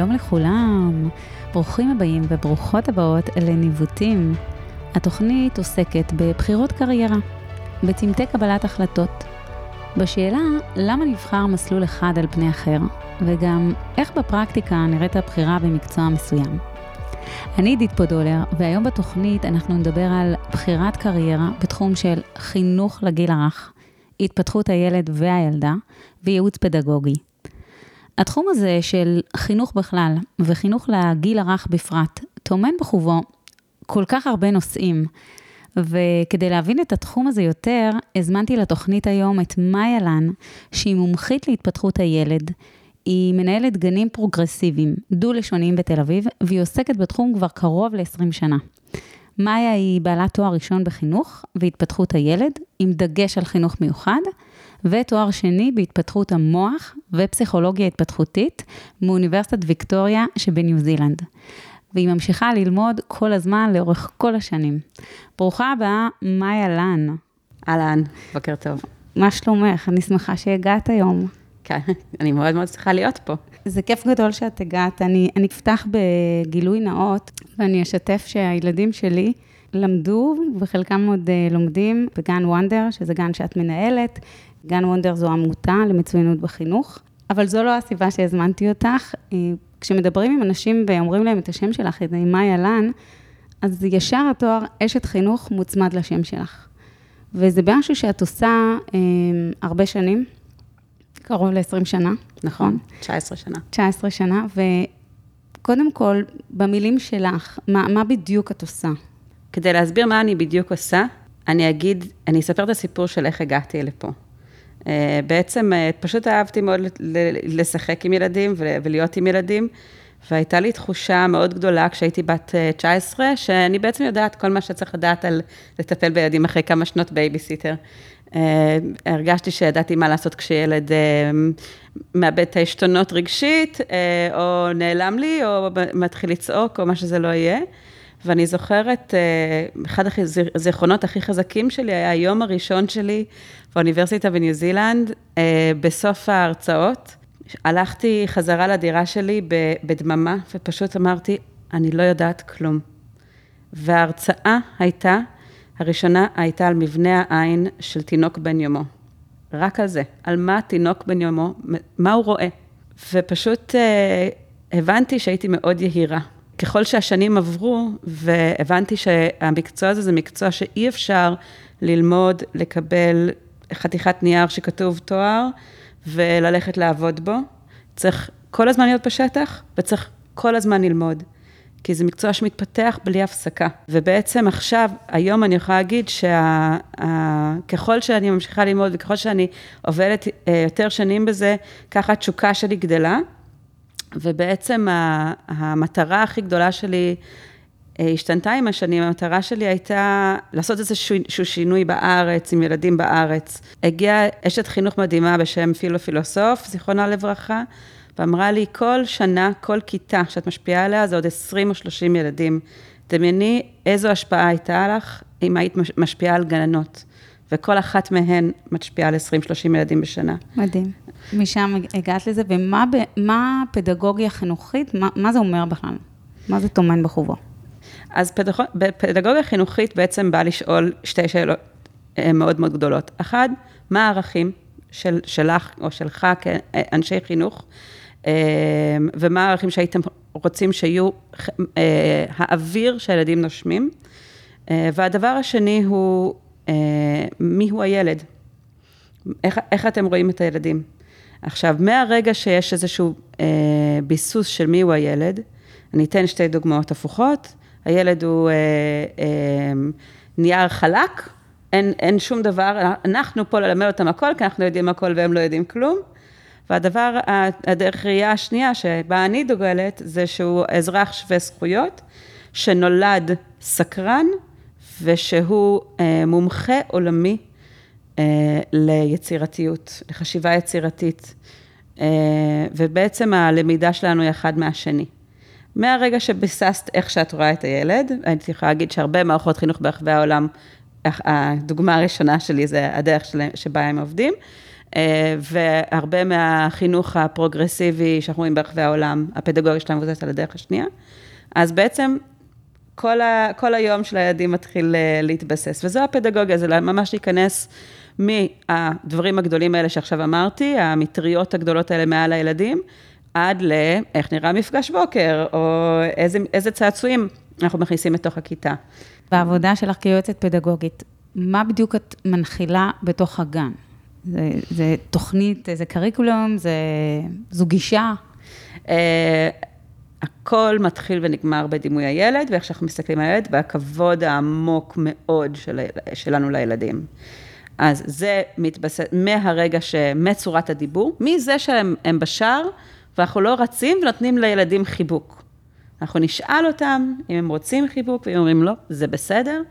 שלום לכולם, ברוכים הבאים וברוכות הבאות לניווטים. התוכנית עוסקת בבחירות קריירה, בצמתי קבלת החלטות, בשאלה למה נבחר מסלול אחד על פני אחר, וגם איך בפרקטיקה נראית הבחירה במקצוע מסוים. אני עידית פודולר, והיום בתוכנית אנחנו נדבר על בחירת קריירה בתחום של חינוך לגיל הרך, התפתחות הילד והילדה וייעוץ פדגוגי. התחום הזה של חינוך בכלל וחינוך לגיל הרך בפרט, טומן בחובו כל כך הרבה נושאים. וכדי להבין את התחום הזה יותר, הזמנתי לתוכנית היום את מאיה לן, שהיא מומחית להתפתחות הילד. היא מנהלת גנים פרוגרסיביים, דו-לשוניים בתל אביב, והיא עוסקת בתחום כבר קרוב ל-20 שנה. מאיה היא בעלת תואר ראשון בחינוך והתפתחות הילד, עם דגש על חינוך מיוחד, ותואר שני בהתפתחות המוח ופסיכולוגיה התפתחותית מאוניברסיטת ויקטוריה שבניו זילנד. והיא ממשיכה ללמוד כל הזמן לאורך כל השנים. ברוכה הבאה, מאיה לן. אהלן, בוקר טוב. מה שלומך? אני שמחה שהגעת היום. כן, אני מאוד מאוד שמחה להיות פה. זה כיף גדול שאת הגעת. אני, אני אפתח בגילוי נאות, ואני אשתף שהילדים שלי למדו, וחלקם עוד uh, לומדים בגן וונדר, שזה גן שאת מנהלת. גן וונדר זו עמותה למצוינות בחינוך, אבל זו לא הסיבה שהזמנתי אותך. אה, כשמדברים עם אנשים ואומרים להם את השם שלך, את מאיה לן, אז ישר התואר אשת חינוך מוצמד לשם שלך. וזה משהו שאת עושה אה, הרבה שנים, קרוב ל-20 שנה. נכון, 19 שנה. 19 שנה, וקודם כל, במילים שלך, מה, מה בדיוק את עושה? כדי להסביר מה אני בדיוק עושה, אני אגיד, אני אספר את הסיפור של איך הגעתי לפה. אה, בעצם אה, פשוט אהבתי מאוד לשחק עם ילדים ולהיות עם ילדים, והייתה לי תחושה מאוד גדולה כשהייתי בת 19, אה, שאני בעצם יודעת כל מה שצריך לדעת על לטפל בילדים אחרי כמה שנות בייביסיטר. הרגשתי שידעתי מה לעשות כשילד מאבד את העשתונות רגשית, או נעלם לי, או מתחיל לצעוק, או מה שזה לא יהיה. ואני זוכרת, אחד הזיכרונות הכי חזקים שלי היה היום הראשון שלי באוניברסיטה בניו זילנד, אה, בסוף ההרצאות, הלכתי חזרה לדירה שלי בדממה, ופשוט אמרתי, אני לא יודעת כלום. וההרצאה הייתה, הראשונה הייתה על מבנה העין של תינוק בן יומו. רק על זה, על מה תינוק בן יומו, מה הוא רואה. ופשוט אה, הבנתי שהייתי מאוד יהירה. ככל שהשנים עברו, והבנתי שהמקצוע הזה זה מקצוע שאי אפשר ללמוד, לקבל חתיכת נייר שכתוב תואר, וללכת לעבוד בו. צריך כל הזמן להיות בשטח, וצריך כל הזמן ללמוד. כי זה מקצוע שמתפתח בלי הפסקה. ובעצם עכשיו, היום אני יכולה להגיד שככל שאני ממשיכה ללמוד וככל שאני עובדת אה, יותר שנים בזה, ככה התשוקה שלי גדלה. ובעצם המטרה הכי גדולה שלי אה, השתנתה עם השנים, המטרה שלי הייתה לעשות איזשהו שינוי בארץ, עם ילדים בארץ. הגיעה אשת חינוך מדהימה בשם פילו פילוסוף, זיכרונה לברכה, ואמרה לי, כל שנה, כל כיתה שאת משפיעה עליה, זה עוד 20 או 30 ילדים. דמייני איזו השפעה הייתה לך אם היית משפיעה על גננות. וכל אחת מהן משפיעה על 20-30 ילדים בשנה. מדהים. משם הגעת לזה, ומה הפדגוגיה חינוכית, מה, מה זה אומר בכלל? מה זה טומן בחובו? אז פדגוגיה חינוכית בעצם באה לשאול שתי שאלות אה, מאוד מאוד גדולות. אחד, מה הערכים של, שלך או שלך כאנשי חינוך, אה, ומה הערכים שהייתם רוצים שיהיו אה, האוויר שהילדים נושמים. והדבר השני הוא, מיהו הילד? איך, איך אתם רואים את הילדים? עכשיו, מהרגע שיש איזשהו ביסוס של מיהו הילד, אני אתן שתי דוגמאות הפוכות. הילד הוא אה, אה, נייר חלק, אין, אין שום דבר, אנחנו פה ללמד אותם הכל, כי אנחנו יודעים הכל והם לא יודעים כלום. והדבר, הדרך ראייה השנייה שבה אני דוגלת, זה שהוא אזרח שווה זכויות, שנולד סקרן, ושהוא אה, מומחה עולמי אה, ליצירתיות, לחשיבה יצירתית. אה, ובעצם הלמידה שלנו היא אחד מהשני. מהרגע שביססת איך שאת רואה את הילד, הייתי יכולה להגיד שהרבה מערכות חינוך ברחבי העולם, הדוגמה הראשונה שלי זה הדרך שבה הם עובדים, אה, והרבה מהחינוך הפרוגרסיבי שאנחנו רואים ברחבי העולם, הפדגוגיה שלהם מבוססת על הדרך השנייה. אז בעצם כל, ה, כל היום של הילדים מתחיל אה, להתבסס, וזו הפדגוגיה, זה ממש להיכנס מהדברים הגדולים האלה שעכשיו אמרתי, המטריות הגדולות האלה מעל הילדים, עד לאיך נראה מפגש בוקר, או איזה, איזה צעצועים אנחנו מכניסים לתוך הכיתה. בעבודה שלך כיועצת פדגוגית, מה בדיוק את מנחילה בתוך הגן? זה, זה תוכנית, זה קריקולום, זה, זו גישה? הכל מתחיל ונגמר בדימוי הילד, ואיך שאנחנו מסתכלים על הילד, והכבוד העמוק מאוד של, שלנו לילדים. אז זה מתבסס, מהרגע ש... מצורת הדיבור, מזה שהם בשער, ואנחנו לא רצים ונותנים לילדים חיבוק. אנחנו נשאל אותם אם הם רוצים חיבוק, ואם אומרים לא, זה בסדר.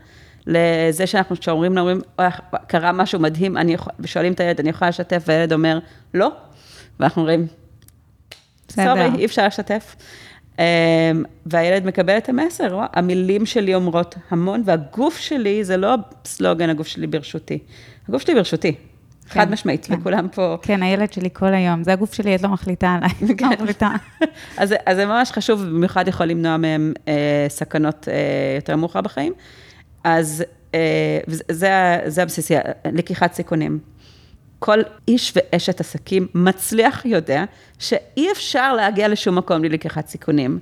לזה שאנחנו, כשאומרים לה, אומרים, קרה משהו מדהים, אני יכול, ושואלים את הילד, אני יכולה לשתף, והילד אומר, לא, ואנחנו אומרים, סורי, אי אפשר לשתף. אמ, והילד מקבל את המסר, המילים שלי אומרות המון, והגוף שלי, זה לא סלוגן, הגוף שלי ברשותי. הגוף שלי ברשותי, כן, חד משמעית, כן. וכולם פה... כן, הילד שלי כל היום, זה הגוף שלי, את לא מחליטה עליי, כן. לא מחליטה. אז, אז זה ממש חשוב, במיוחד יכול למנוע מהם אה, סכנות אה, יותר מאוחר בחיים. אז אה, זה, זה הבסיסי, לקיחת סיכונים. כל איש ואשת עסקים מצליח יודע שאי אפשר להגיע לשום מקום בלי לקיחת סיכונים.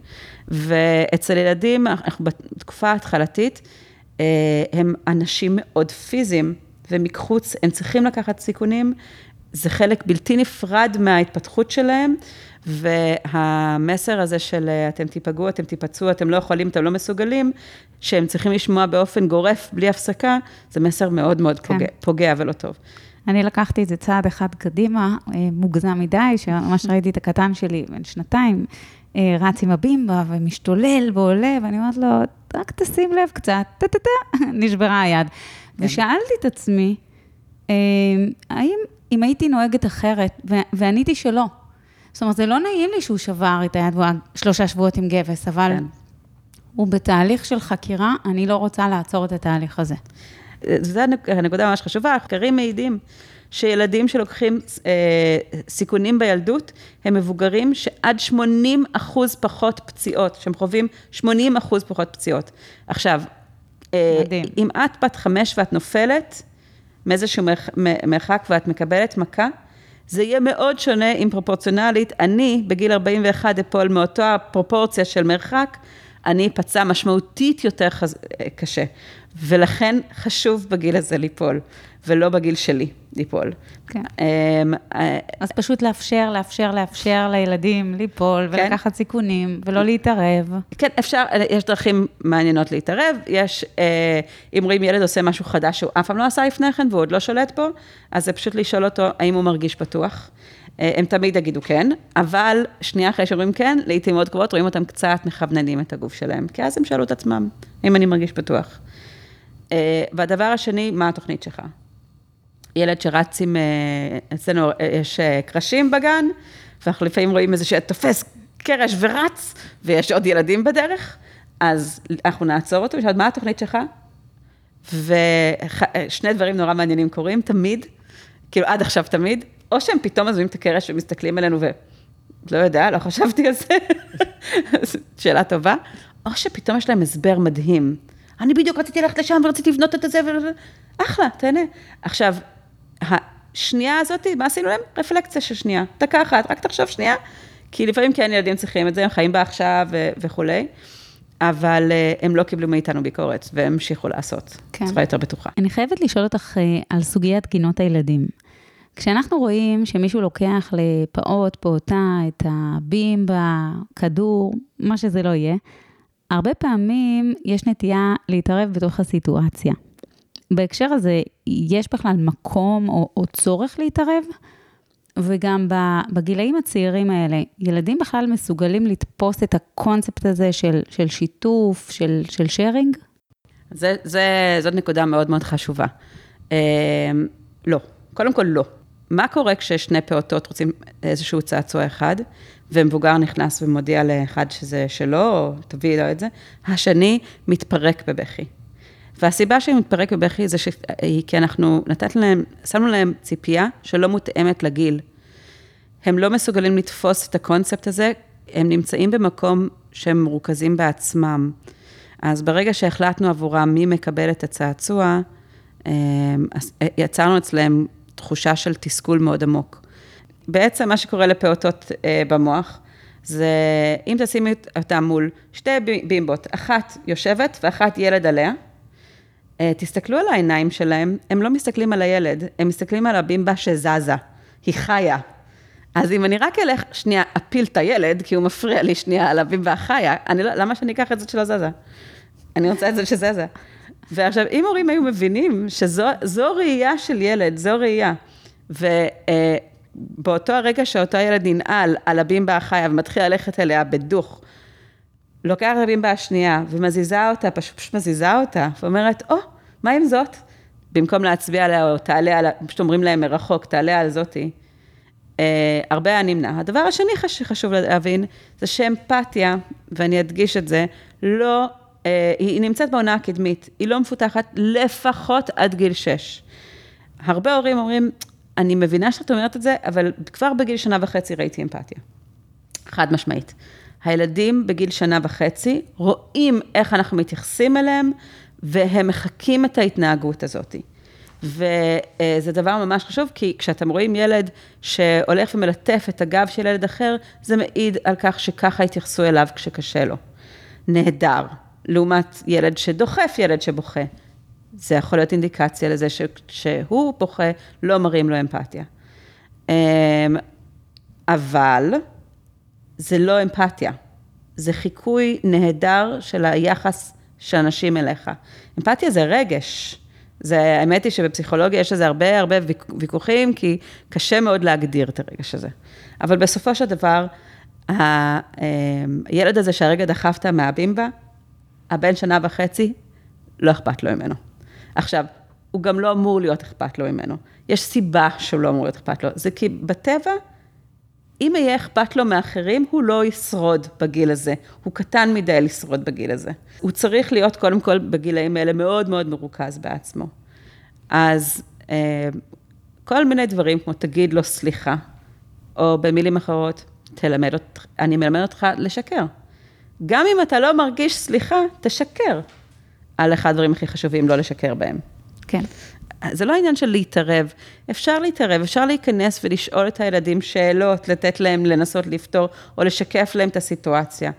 ואצל ילדים, אנחנו בתקופה ההתחלתית, אה, הם אנשים מאוד פיזיים, ומחוץ, הם צריכים לקחת סיכונים, זה חלק בלתי נפרד מההתפתחות שלהם, והמסר הזה של אתם תיפגעו, אתם תיפצעו, אתם לא יכולים, אתם לא מסוגלים, שהם צריכים לשמוע באופן גורף, בלי הפסקה, זה מסר מאוד מאוד כן. פוגע, פוגע ולא טוב. אני לקחתי את זה צעד אחד קדימה, אה, מוגזם מדי, שממש ראיתי את הקטן שלי, בן שנתיים, אה, רץ עם הבימבה ומשתולל ועולה, ואני אומרת לו, רק תשים לב קצת, טה-טה-טה, נשברה היד. כן. ושאלתי את עצמי, אה, האם אם הייתי נוהגת אחרת, ועניתי שלא. זאת אומרת, זה לא נעים לי שהוא שבר את היד שלושה שבועות עם גבס, אבל כן. הוא בתהליך של חקירה, אני לא רוצה לעצור את התהליך הזה. זו הנקודה ממש חשובה, מחקרים מעידים שילדים שלוקחים אה, סיכונים בילדות, הם מבוגרים שעד 80 אחוז פחות פציעות, שהם חווים 80 אחוז פחות פציעות. עכשיו, אה. אם את בת חמש ואת נופלת מאיזשהו מרחק ואת מקבלת מכה, זה יהיה מאוד שונה אם פרופורציונלית, אני בגיל 41 אפול מאותו הפרופורציה של מרחק, אני פצע משמעותית יותר חז... קשה. ולכן חשוב בגיל הזה ליפול, ולא בגיל שלי ליפול. כן. אמ, אה, אז פשוט לאפשר, לאפשר, לאפשר לילדים ליפול כן. ולקחת סיכונים ולא להתערב. כן, אפשר, יש דרכים מעניינות להתערב. יש, אה, אם רואים ילד עושה משהו חדש שהוא אף פעם לא עשה לפני כן והוא עוד לא שולט פה, אז זה פשוט לשאול אותו האם הוא מרגיש פתוח. אה, הם תמיד יגידו כן, אבל שנייה אחרי שאומרים כן, לעיתים מאוד קרובות רואים אותם קצת מכווננים את הגוף שלהם, כי אז הם שאלו את עצמם, האם אני מרגיש פתוח. אה, והדבר השני, מה התוכנית שלך? ילד שרץ עם, אה, אצלנו יש קרשים בגן, ואנחנו לפעמים רואים איזה שתופס קרש ורץ, ויש עוד ילדים בדרך, אז אנחנו נעצור אותו ושאל, מה התוכנית שלך? ושני דברים נורא מעניינים קורים, תמיד, כאילו עד עכשיו תמיד, או שהם פתאום עזבים את הקרש ומסתכלים עלינו ו... לא יודע, לא חשבתי על זה, שאלה טובה, או שפתאום יש להם הסבר מדהים. אני בדיוק רציתי ללכת לשם ורציתי לבנות את זה, ו... אחלה, תהנה. עכשיו, השנייה הזאת, מה עשינו להם? רפלקציה של שנייה, דקה אחת, רק תחשוב שנייה, כי לפעמים כן ילדים צריכים את זה, הם חיים בה עכשיו וכולי. אבל אה, הם לא קיבלו מאיתנו ביקורת, והם המשיכו לעשות, כן. בצורה יותר בטוחה. אני חייבת לשאול אותך אה, על סוגיית גינות הילדים. כשאנחנו רואים שמישהו לוקח לפעוט, פעוטה, את הבימבה, כדור, מה שזה לא יהיה, הרבה פעמים יש נטייה להתערב בתוך הסיטואציה. בהקשר הזה, יש בכלל מקום או, או צורך להתערב? וגם בגילאים הצעירים האלה, ילדים בכלל מסוגלים לתפוס את הקונספט הזה של, של שיתוף, של, של שיירינג? זה, זה, זאת נקודה מאוד מאוד חשובה. אה, לא, קודם כל לא. מה קורה כששני פעוטות רוצים איזשהו צעצוע אחד, ומבוגר נכנס ומודיע לאחד שזה שלו, או תביאי לו את זה, השני מתפרק בבכי. והסיבה שהיא מתפרק בבכי זה ש... היא כי אנחנו נתת להם, שמנו להם ציפייה שלא מותאמת לגיל. הם לא מסוגלים לתפוס את הקונספט הזה, הם נמצאים במקום שהם מרוכזים בעצמם. אז ברגע שהחלטנו עבורם מי מקבל את הצעצוע, אמ, יצרנו אצלם תחושה של תסכול מאוד עמוק. בעצם מה שקורה לפעוטות אה, במוח, זה אם תשימי אותם מול שתי בימבות, אחת יושבת ואחת ילד עליה, אה, תסתכלו על העיניים שלהם, הם לא מסתכלים על הילד, הם מסתכלים על הבימבה שזזה, היא חיה. אז אם אני רק אלך, שנייה, אפיל את הילד, כי הוא מפריע לי שנייה על הבימבה החיה, אני לא, למה שאני אקח את זאת שלא זזה? אני רוצה את זה שזזה. ועכשיו, אם הורים היו מבינים שזו ראייה של ילד, זו ראייה, ובאותו הרגע שאותו ילד ננעל על הבימבה החיה ומתחיל ללכת אליה בדוך, לוקח את הבימבה השנייה ומזיזה אותה, פשוט, פשוט מזיזה אותה, ואומרת, או, oh, מה עם זאת? במקום להצביע עליה או תעלה על, פשוט אומרים להם מרחוק, תעלה על זאתי. אה, הרבה היה נמנע. הדבר השני שחשוב להבין, זה שאמפתיה, ואני אדגיש את זה, לא אה, היא נמצאת בעונה הקדמית, היא לא מפותחת לפחות עד גיל 6. הרבה הורים אומרים, אני מבינה שאת אומרת את זה, אבל כבר בגיל שנה וחצי ראיתי אמפתיה. חד משמעית. הילדים בגיל שנה וחצי רואים איך אנחנו מתייחסים אליהם, והם מחקים את ההתנהגות הזאת. וזה דבר ממש חשוב, כי כשאתם רואים ילד שהולך ומלטף את הגב של ילד אחר, זה מעיד על כך שככה התייחסו אליו כשקשה לו. נהדר. לעומת ילד שדוחף ילד שבוכה. זה יכול להיות אינדיקציה לזה שכשהוא בוכה, לא מראים לו אמפתיה. אמ, אבל זה לא אמפתיה, זה חיקוי נהדר של היחס של אנשים אליך. אמפתיה זה רגש. זה, האמת היא שבפסיכולוגיה יש לזה הרבה הרבה ויכוחים, כי קשה מאוד להגדיר את הרגש הזה. אבל בסופו של דבר, אמ, הילד הזה שהרגע דחפת מהבימבה, הבן שנה וחצי, לא אכפת לו ממנו. עכשיו, הוא גם לא אמור להיות אכפת לו ממנו. יש סיבה שהוא לא אמור להיות אכפת לו. זה כי בטבע, אם יהיה אכפת לו מאחרים, הוא לא ישרוד בגיל הזה. הוא קטן מדי לשרוד בגיל הזה. הוא צריך להיות, קודם כל, בגילאים האלה מאוד מאוד מרוכז בעצמו. אז אה, כל מיני דברים, כמו תגיד לו סליחה, או במילים אחרות, תלמד אותך, אני מלמד אותך לשקר. גם אם אתה לא מרגיש סליחה, תשקר על אחד הדברים הכי חשובים, לא לשקר בהם. כן. זה לא עניין של להתערב, אפשר להתערב, אפשר להיכנס ולשאול את הילדים שאלות, לתת להם לנסות לפתור, או לשקף להם את הסיטואציה.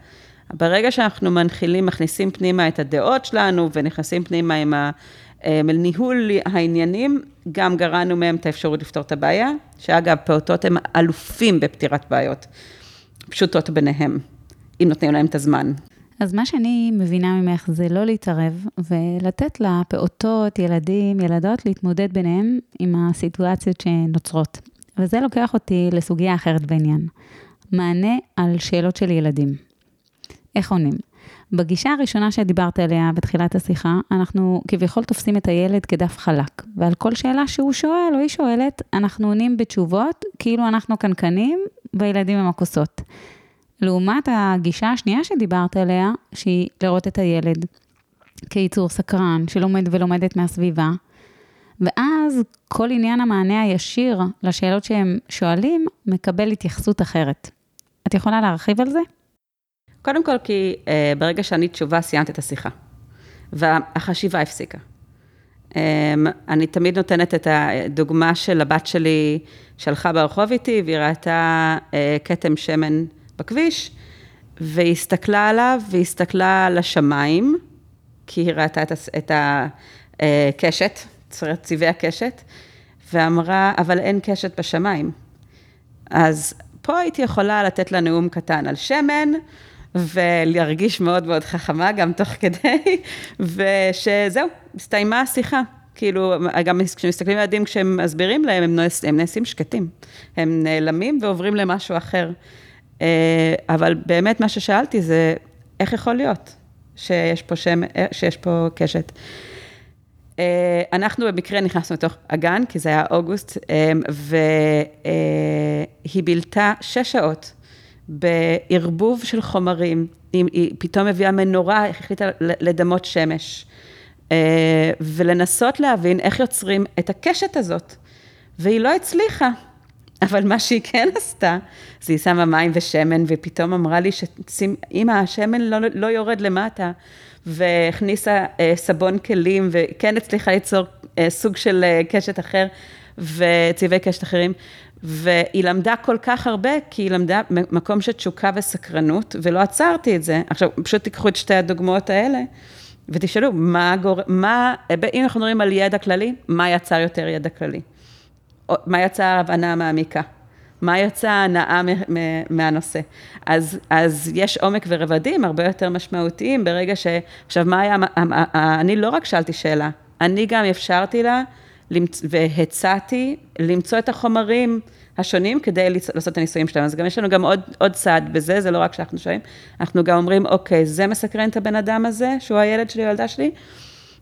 ברגע שאנחנו מנחילים, מכניסים פנימה את הדעות שלנו, ונכנסים פנימה עם אה, ניהול העניינים, גם גרענו מהם את האפשרות לפתור את הבעיה, שאגב, פעוטות הם אלופים בפתירת בעיות, פשוטות ביניהם. אם נותנים להם את הזמן. אז מה שאני מבינה ממך זה לא להתערב ולתת לפעוטות, ילדים, ילדות להתמודד ביניהם עם הסיטואציות שנוצרות. וזה לוקח אותי לסוגיה אחרת בעניין. מענה על שאלות של ילדים. איך עונים? בגישה הראשונה שדיברת עליה בתחילת השיחה, אנחנו כביכול תופסים את הילד כדף חלק, ועל כל שאלה שהוא שואל או היא שואלת, אנחנו עונים בתשובות כאילו אנחנו קנקנים והילדים הם הכוסות. לעומת הגישה השנייה שדיברת עליה, שהיא לראות את הילד כיצור סקרן, שלומד ולומדת מהסביבה, ואז כל עניין המענה הישיר לשאלות שהם שואלים, מקבל התייחסות אחרת. את יכולה להרחיב על זה? קודם כל, כי uh, ברגע שאני תשובה, סיימת את השיחה. והחשיבה הפסיקה. Um, אני תמיד נותנת את הדוגמה של הבת שלי שהלכה ברחוב איתי, והיא ראתה uh, כתם שמן בכביש, והיא הסתכלה עליו, והיא הסתכלה על השמיים, כי היא ראתה את הקשת, צבעי הקשת, ואמרה, אבל אין קשת בשמיים. אז פה הייתי יכולה לתת לה נאום קטן על שמן, ולהרגיש מאוד מאוד חכמה גם תוך כדי, ושזהו, הסתיימה השיחה. כאילו, גם כשמסתכלים על ילדים, כשהם מסבירים להם, הם נעשים שקטים. הם נעלמים ועוברים למשהו אחר. אה, אבל באמת מה ששאלתי זה, איך יכול להיות שיש פה, שם, אה, שיש פה קשת? אה, אנחנו במקרה נכנסנו לתוך הגן, כי זה היה אוגוסט, והיא בילתה שש שעות בערבוב של חומרים. היא פתאום הביאה מנורה, החליטה לדמות שמש. ולנסות להבין איך יוצרים את הקשת הזאת. והיא לא הצליחה. אבל מה שהיא כן עשתה, זה היא שמה מים ושמן, ופתאום אמרה לי שאמא, השמן לא, לא יורד למטה, והכניסה אה, סבון כלים, וכן הצליחה ליצור אה, סוג של אה, קשת אחר, וצבעי קשת אחרים. והיא למדה כל כך הרבה, כי היא למדה מקום של תשוקה וסקרנות, ולא עצרתי את זה. עכשיו, פשוט תיקחו את שתי הדוגמאות האלה, ותשאלו, מה גור... מה, אם אנחנו מדברים על ידע כללי, מה יצר יותר ידע כללי? מה יצא ההבנה המעמיקה? מה יצא ההנאה מהנושא? אז, אז יש עומק ורבדים הרבה יותר משמעותיים ברגע ש... עכשיו, מה היה... אני לא רק שאלתי שאלה, אני גם אפשרתי לה והצעתי למצוא את החומרים השונים כדי לעשות את הניסויים שלהם. אז גם יש לנו גם עוד, עוד צעד בזה, זה לא רק שאנחנו שואלים, אנחנו גם אומרים, אוקיי, זה מסקרן את הבן אדם הזה, שהוא הילד שלי או ילדה שלי,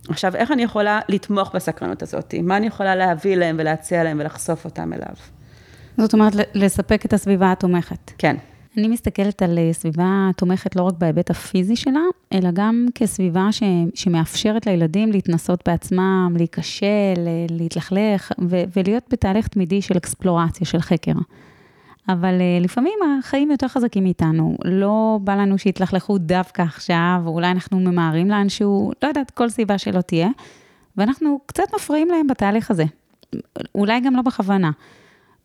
עכשיו, איך אני יכולה לתמוך בסקרנות הזאת? מה אני יכולה להביא להם ולהציע להם ולחשוף אותם אליו? זאת אומרת, לספק את הסביבה התומכת. כן. אני מסתכלת על אה, סביבה תומכת לא רק בהיבט הפיזי שלה, אלא גם כסביבה ש, שמאפשרת לילדים להתנסות בעצמם, להיכשל, אה, להתלכלך ו, ולהיות בתהליך תמידי של אקספלורציה, של חקר. אבל uh, לפעמים החיים יותר חזקים מאיתנו, לא בא לנו שיתלכלכו דווקא עכשיו, או אולי אנחנו ממהרים לאנשהו, לא יודעת, כל סיבה שלא תהיה, ואנחנו קצת מפריעים להם בתהליך הזה, אולי גם לא בכוונה.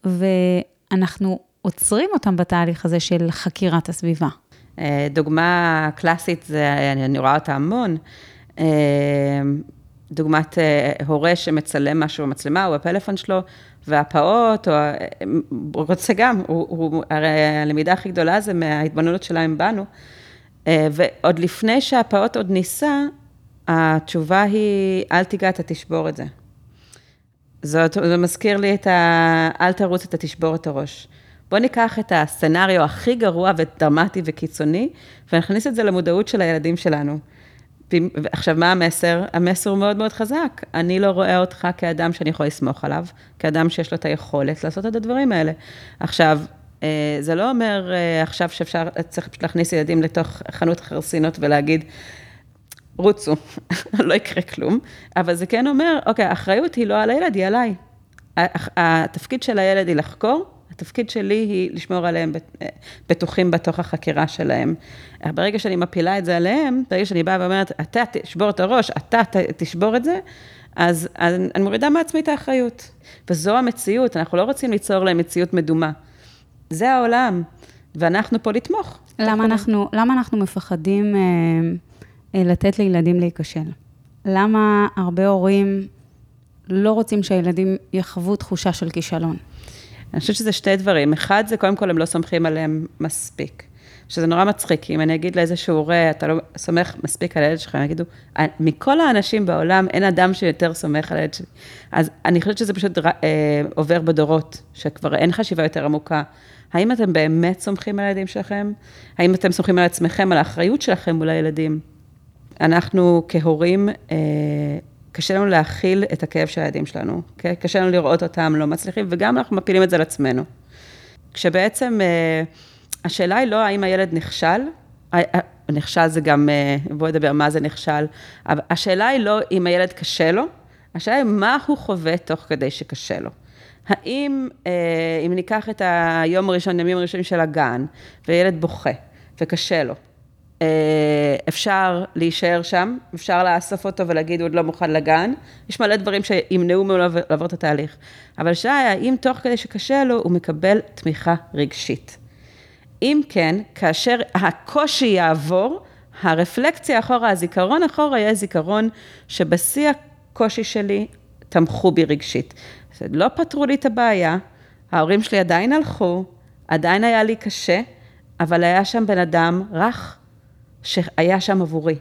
ואנחנו עוצרים אותם בתהליך הזה של חקירת הסביבה. אה, דוגמה קלאסית, זה, אני, אני רואה אותה המון, אה, דוגמת הורה שמצלם משהו במצלמה או בפלאפון שלו, והפעוט, או, הוא רוצה גם, הוא, הוא, הרי הלמידה הכי גדולה זה מההתבוננות שלהם בנו. אה, ועוד לפני שהפעוט עוד ניסה, התשובה היא, אל תיגע, אתה תשבור את זה. זאת, זה מזכיר לי את ה... אל תרוץ, אתה תשבור את הראש. בואו ניקח את הסצנריו הכי גרוע ודרמטי וקיצוני, ונכניס את זה למודעות של הילדים שלנו. עכשיו, מה המסר? המסר הוא מאוד מאוד חזק. אני לא רואה אותך כאדם שאני יכול לסמוך עליו, כאדם שיש לו את היכולת לעשות את הדברים האלה. עכשיו, אה, זה לא אומר אה, עכשיו שאפשר, צריך פשוט להכניס ילדים לתוך חנות חרסינות ולהגיד, רוצו, לא יקרה כלום, אבל זה כן אומר, אוקיי, האחריות היא לא על הילד, היא עליי. התפקיד של הילד היא לחקור, התפקיד שלי היא לשמור עליהם בטוחים בתוך החקירה שלהם. ברגע שאני מפילה את זה עליהם, ברגע שאני באה ואומרת, אתה תשבור את הראש, אתה תשבור את זה, אז, אז אני מורידה מעצמי את האחריות. וזו המציאות, אנחנו לא רוצים ליצור להם מציאות מדומה. זה העולם, ואנחנו פה לתמוך. למה אנחנו, למה אנחנו מפחדים אה, אה, לתת לילדים להיכשל? למה הרבה הורים לא רוצים שהילדים יחוו תחושה של כישלון? אני חושבת שזה שתי דברים. אחד, זה קודם כל הם לא סומכים עליהם מספיק. שזה נורא מצחיק, אם אני אגיד לאיזשהו הורה, אתה לא סומך מספיק על הילד שלך, הם יגידו, מכל האנשים בעולם, אין אדם שיותר סומך על הילד שלי. אז אני חושבת שזה פשוט אה, עובר בדורות, שכבר אין חשיבה יותר עמוקה. האם אתם באמת סומכים על הילדים שלכם? האם אתם סומכים על עצמכם, על האחריות שלכם מול הילדים? אנחנו כהורים, אה, קשה לנו להכיל את הכאב של הילדים שלנו, okay? אוקיי? קשה לנו לראות אותם לא מצליחים, וגם אנחנו מפילים את זה על עצמנו. כשבעצם אה, השאלה היא לא האם הילד נכשל, אה, אה, נכשל זה גם, בואו נדבר מה זה נכשל, אבל השאלה היא לא אם הילד קשה לו, השאלה היא מה הוא חווה תוך כדי שקשה לו. האם, אם ניקח את היום הראשון, הימים הראשונים של הגן, וילד בוכה, וקשה לו, אה, אפשר להישאר שם, אפשר לאסוף אותו ולהגיד, הוא עוד לא מוכן לגן. יש מלא דברים שימנעו ממנו לעבור את התהליך. אבל היא, האם תוך כדי שקשה לו, הוא מקבל תמיכה רגשית. אם כן, כאשר הקושי יעבור, הרפלקציה אחורה, הזיכרון אחורה, יהיה זיכרון שבשיא הקושי שלי תמכו בי רגשית. לא פתרו לי את הבעיה, ההורים שלי עדיין הלכו, עדיין היה לי קשה, אבל היה שם בן אדם רך, שהיה שם עבורי.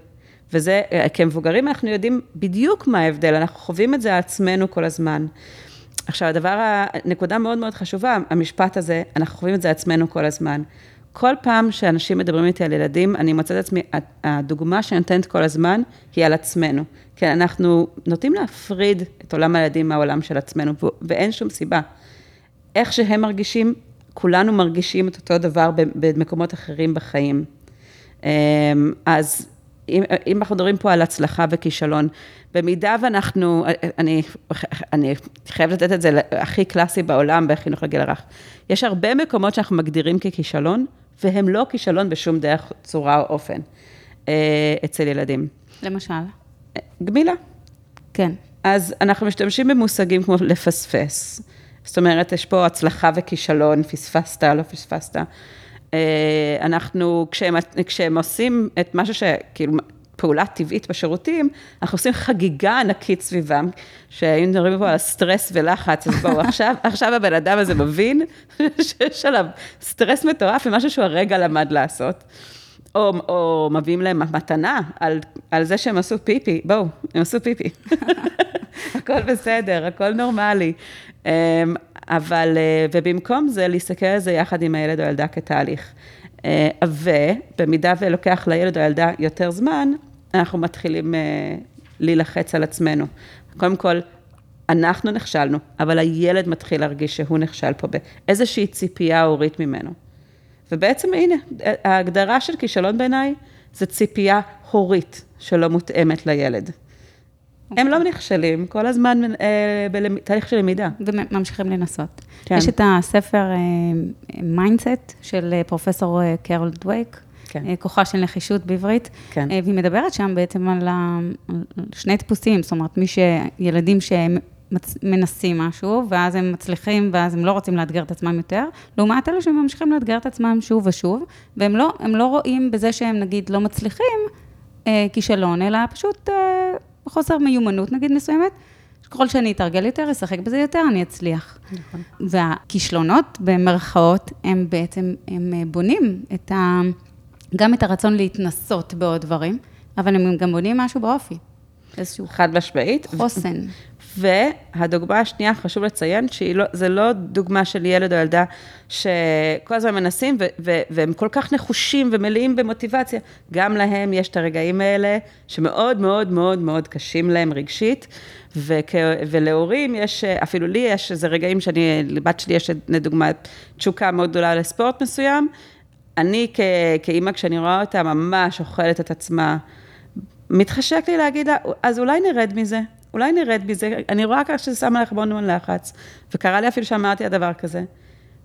וזה, כמבוגרים אנחנו יודעים בדיוק מה ההבדל, אנחנו חווים את זה עצמנו כל הזמן. עכשיו, הדבר, נקודה מאוד מאוד חשובה, המשפט הזה, אנחנו חווים את זה עצמנו כל הזמן. כל פעם שאנשים מדברים איתי על ילדים, אני מוצאת את עצמי, הדוגמה שאני נותנת כל הזמן היא על עצמנו. כי אנחנו נוטים להפריד את עולם הילדים מהעולם של עצמנו, ואין שום סיבה. איך שהם מרגישים, כולנו מרגישים את אותו דבר במקומות אחרים בחיים. אמ, אז אם, אם אנחנו מדברים פה על הצלחה וכישלון, במידה ואנחנו, אני, אני חייבת לתת את זה הכי קלאסי בעולם בחינוך לגיל הרך. יש הרבה מקומות שאנחנו מגדירים ככישלון, והם לא כישלון בשום דרך, צורה או אופן אה, אצל ילדים. למשל? גמילה. כן. אז אנחנו משתמשים במושגים כמו לפספס. זאת אומרת, יש פה הצלחה וכישלון, פספסת, לא פספסת. אה, אנחנו, כשהם, כשהם עושים את משהו שכאילו, פעולה טבעית בשירותים, אנחנו עושים חגיגה ענקית סביבם, שהיינו מדברים פה על סטרס ולחץ, אז בואו, עכשיו, עכשיו הבן אדם הזה מבין שיש עליו סטרס מטורף ומשהו שהוא הרגע למד לעשות. או, או מביאים להם מתנה על, על זה שהם עשו פיפי, בואו, הם עשו פיפי. הכל בסדר, הכל נורמלי. אבל, אה, ובמקום זה, להסתכל על זה יחד עם הילד או הילדה כתהליך. אה, ובמידה ולוקח לילד או הילדה יותר זמן, אנחנו מתחילים אה, להילחץ על עצמנו. קודם כל, אנחנו נכשלנו, אבל הילד מתחיל להרגיש שהוא נכשל פה באיזושהי ציפייה הורית ממנו. ובעצם הנה, ההגדרה של כישלון בעיניי זה ציפייה הורית שלא מותאמת לילד. הם לא. נכשלים, כל הזמן אה, בתהליך של למידה. וממשיכים לנסות. כן. יש את הספר Mindset אה, של אה, פרופסור קרול דווייק, כן. כוחה של נחישות בעברית, כן. והיא מדברת שם בעצם על שני טיפוסים, זאת אומרת, מי שילדים שהם מנסים משהו, ואז הם מצליחים, ואז הם לא רוצים לאתגר את עצמם יותר, לעומת אלה שממשיכים לאתגר את עצמם שוב ושוב, והם לא, לא רואים בזה שהם נגיד לא מצליחים אה, כישלון, אלא פשוט אה, חוסר מיומנות נגיד מסוימת. ככל שאני אתרגל יותר, אשחק בזה יותר, אני אצליח. נכון. והכישלונות, במרכאות, הם בעצם, הם אה, בונים את ה... גם את הרצון להתנסות בעוד דברים, אבל הם גם בונים משהו באופי. איזשהו... חד משמעית. חוסן. והדוגמה השנייה, חשוב לציין, שזה לא, לא דוגמה של ילד או ילדה שכל הזמן מנסים, ו- ו- והם כל כך נחושים ומלאים במוטיבציה. גם להם יש את הרגעים האלה, שמאוד מאוד מאוד מאוד קשים להם רגשית, וכ- ולהורים יש, אפילו לי יש איזה רגעים שאני, לבת שלי יש לדוגמה תשוקה מאוד גדולה לספורט מסוים. אני כ- כאימא, כשאני רואה אותה ממש אוכלת את עצמה, מתחשק לי להגיד לה, אז אולי נרד מזה. אולי נרד מזה, אני רואה ככה שזה שם עליך המון לחץ, וקרה לי אפילו שאמרתי על דבר כזה,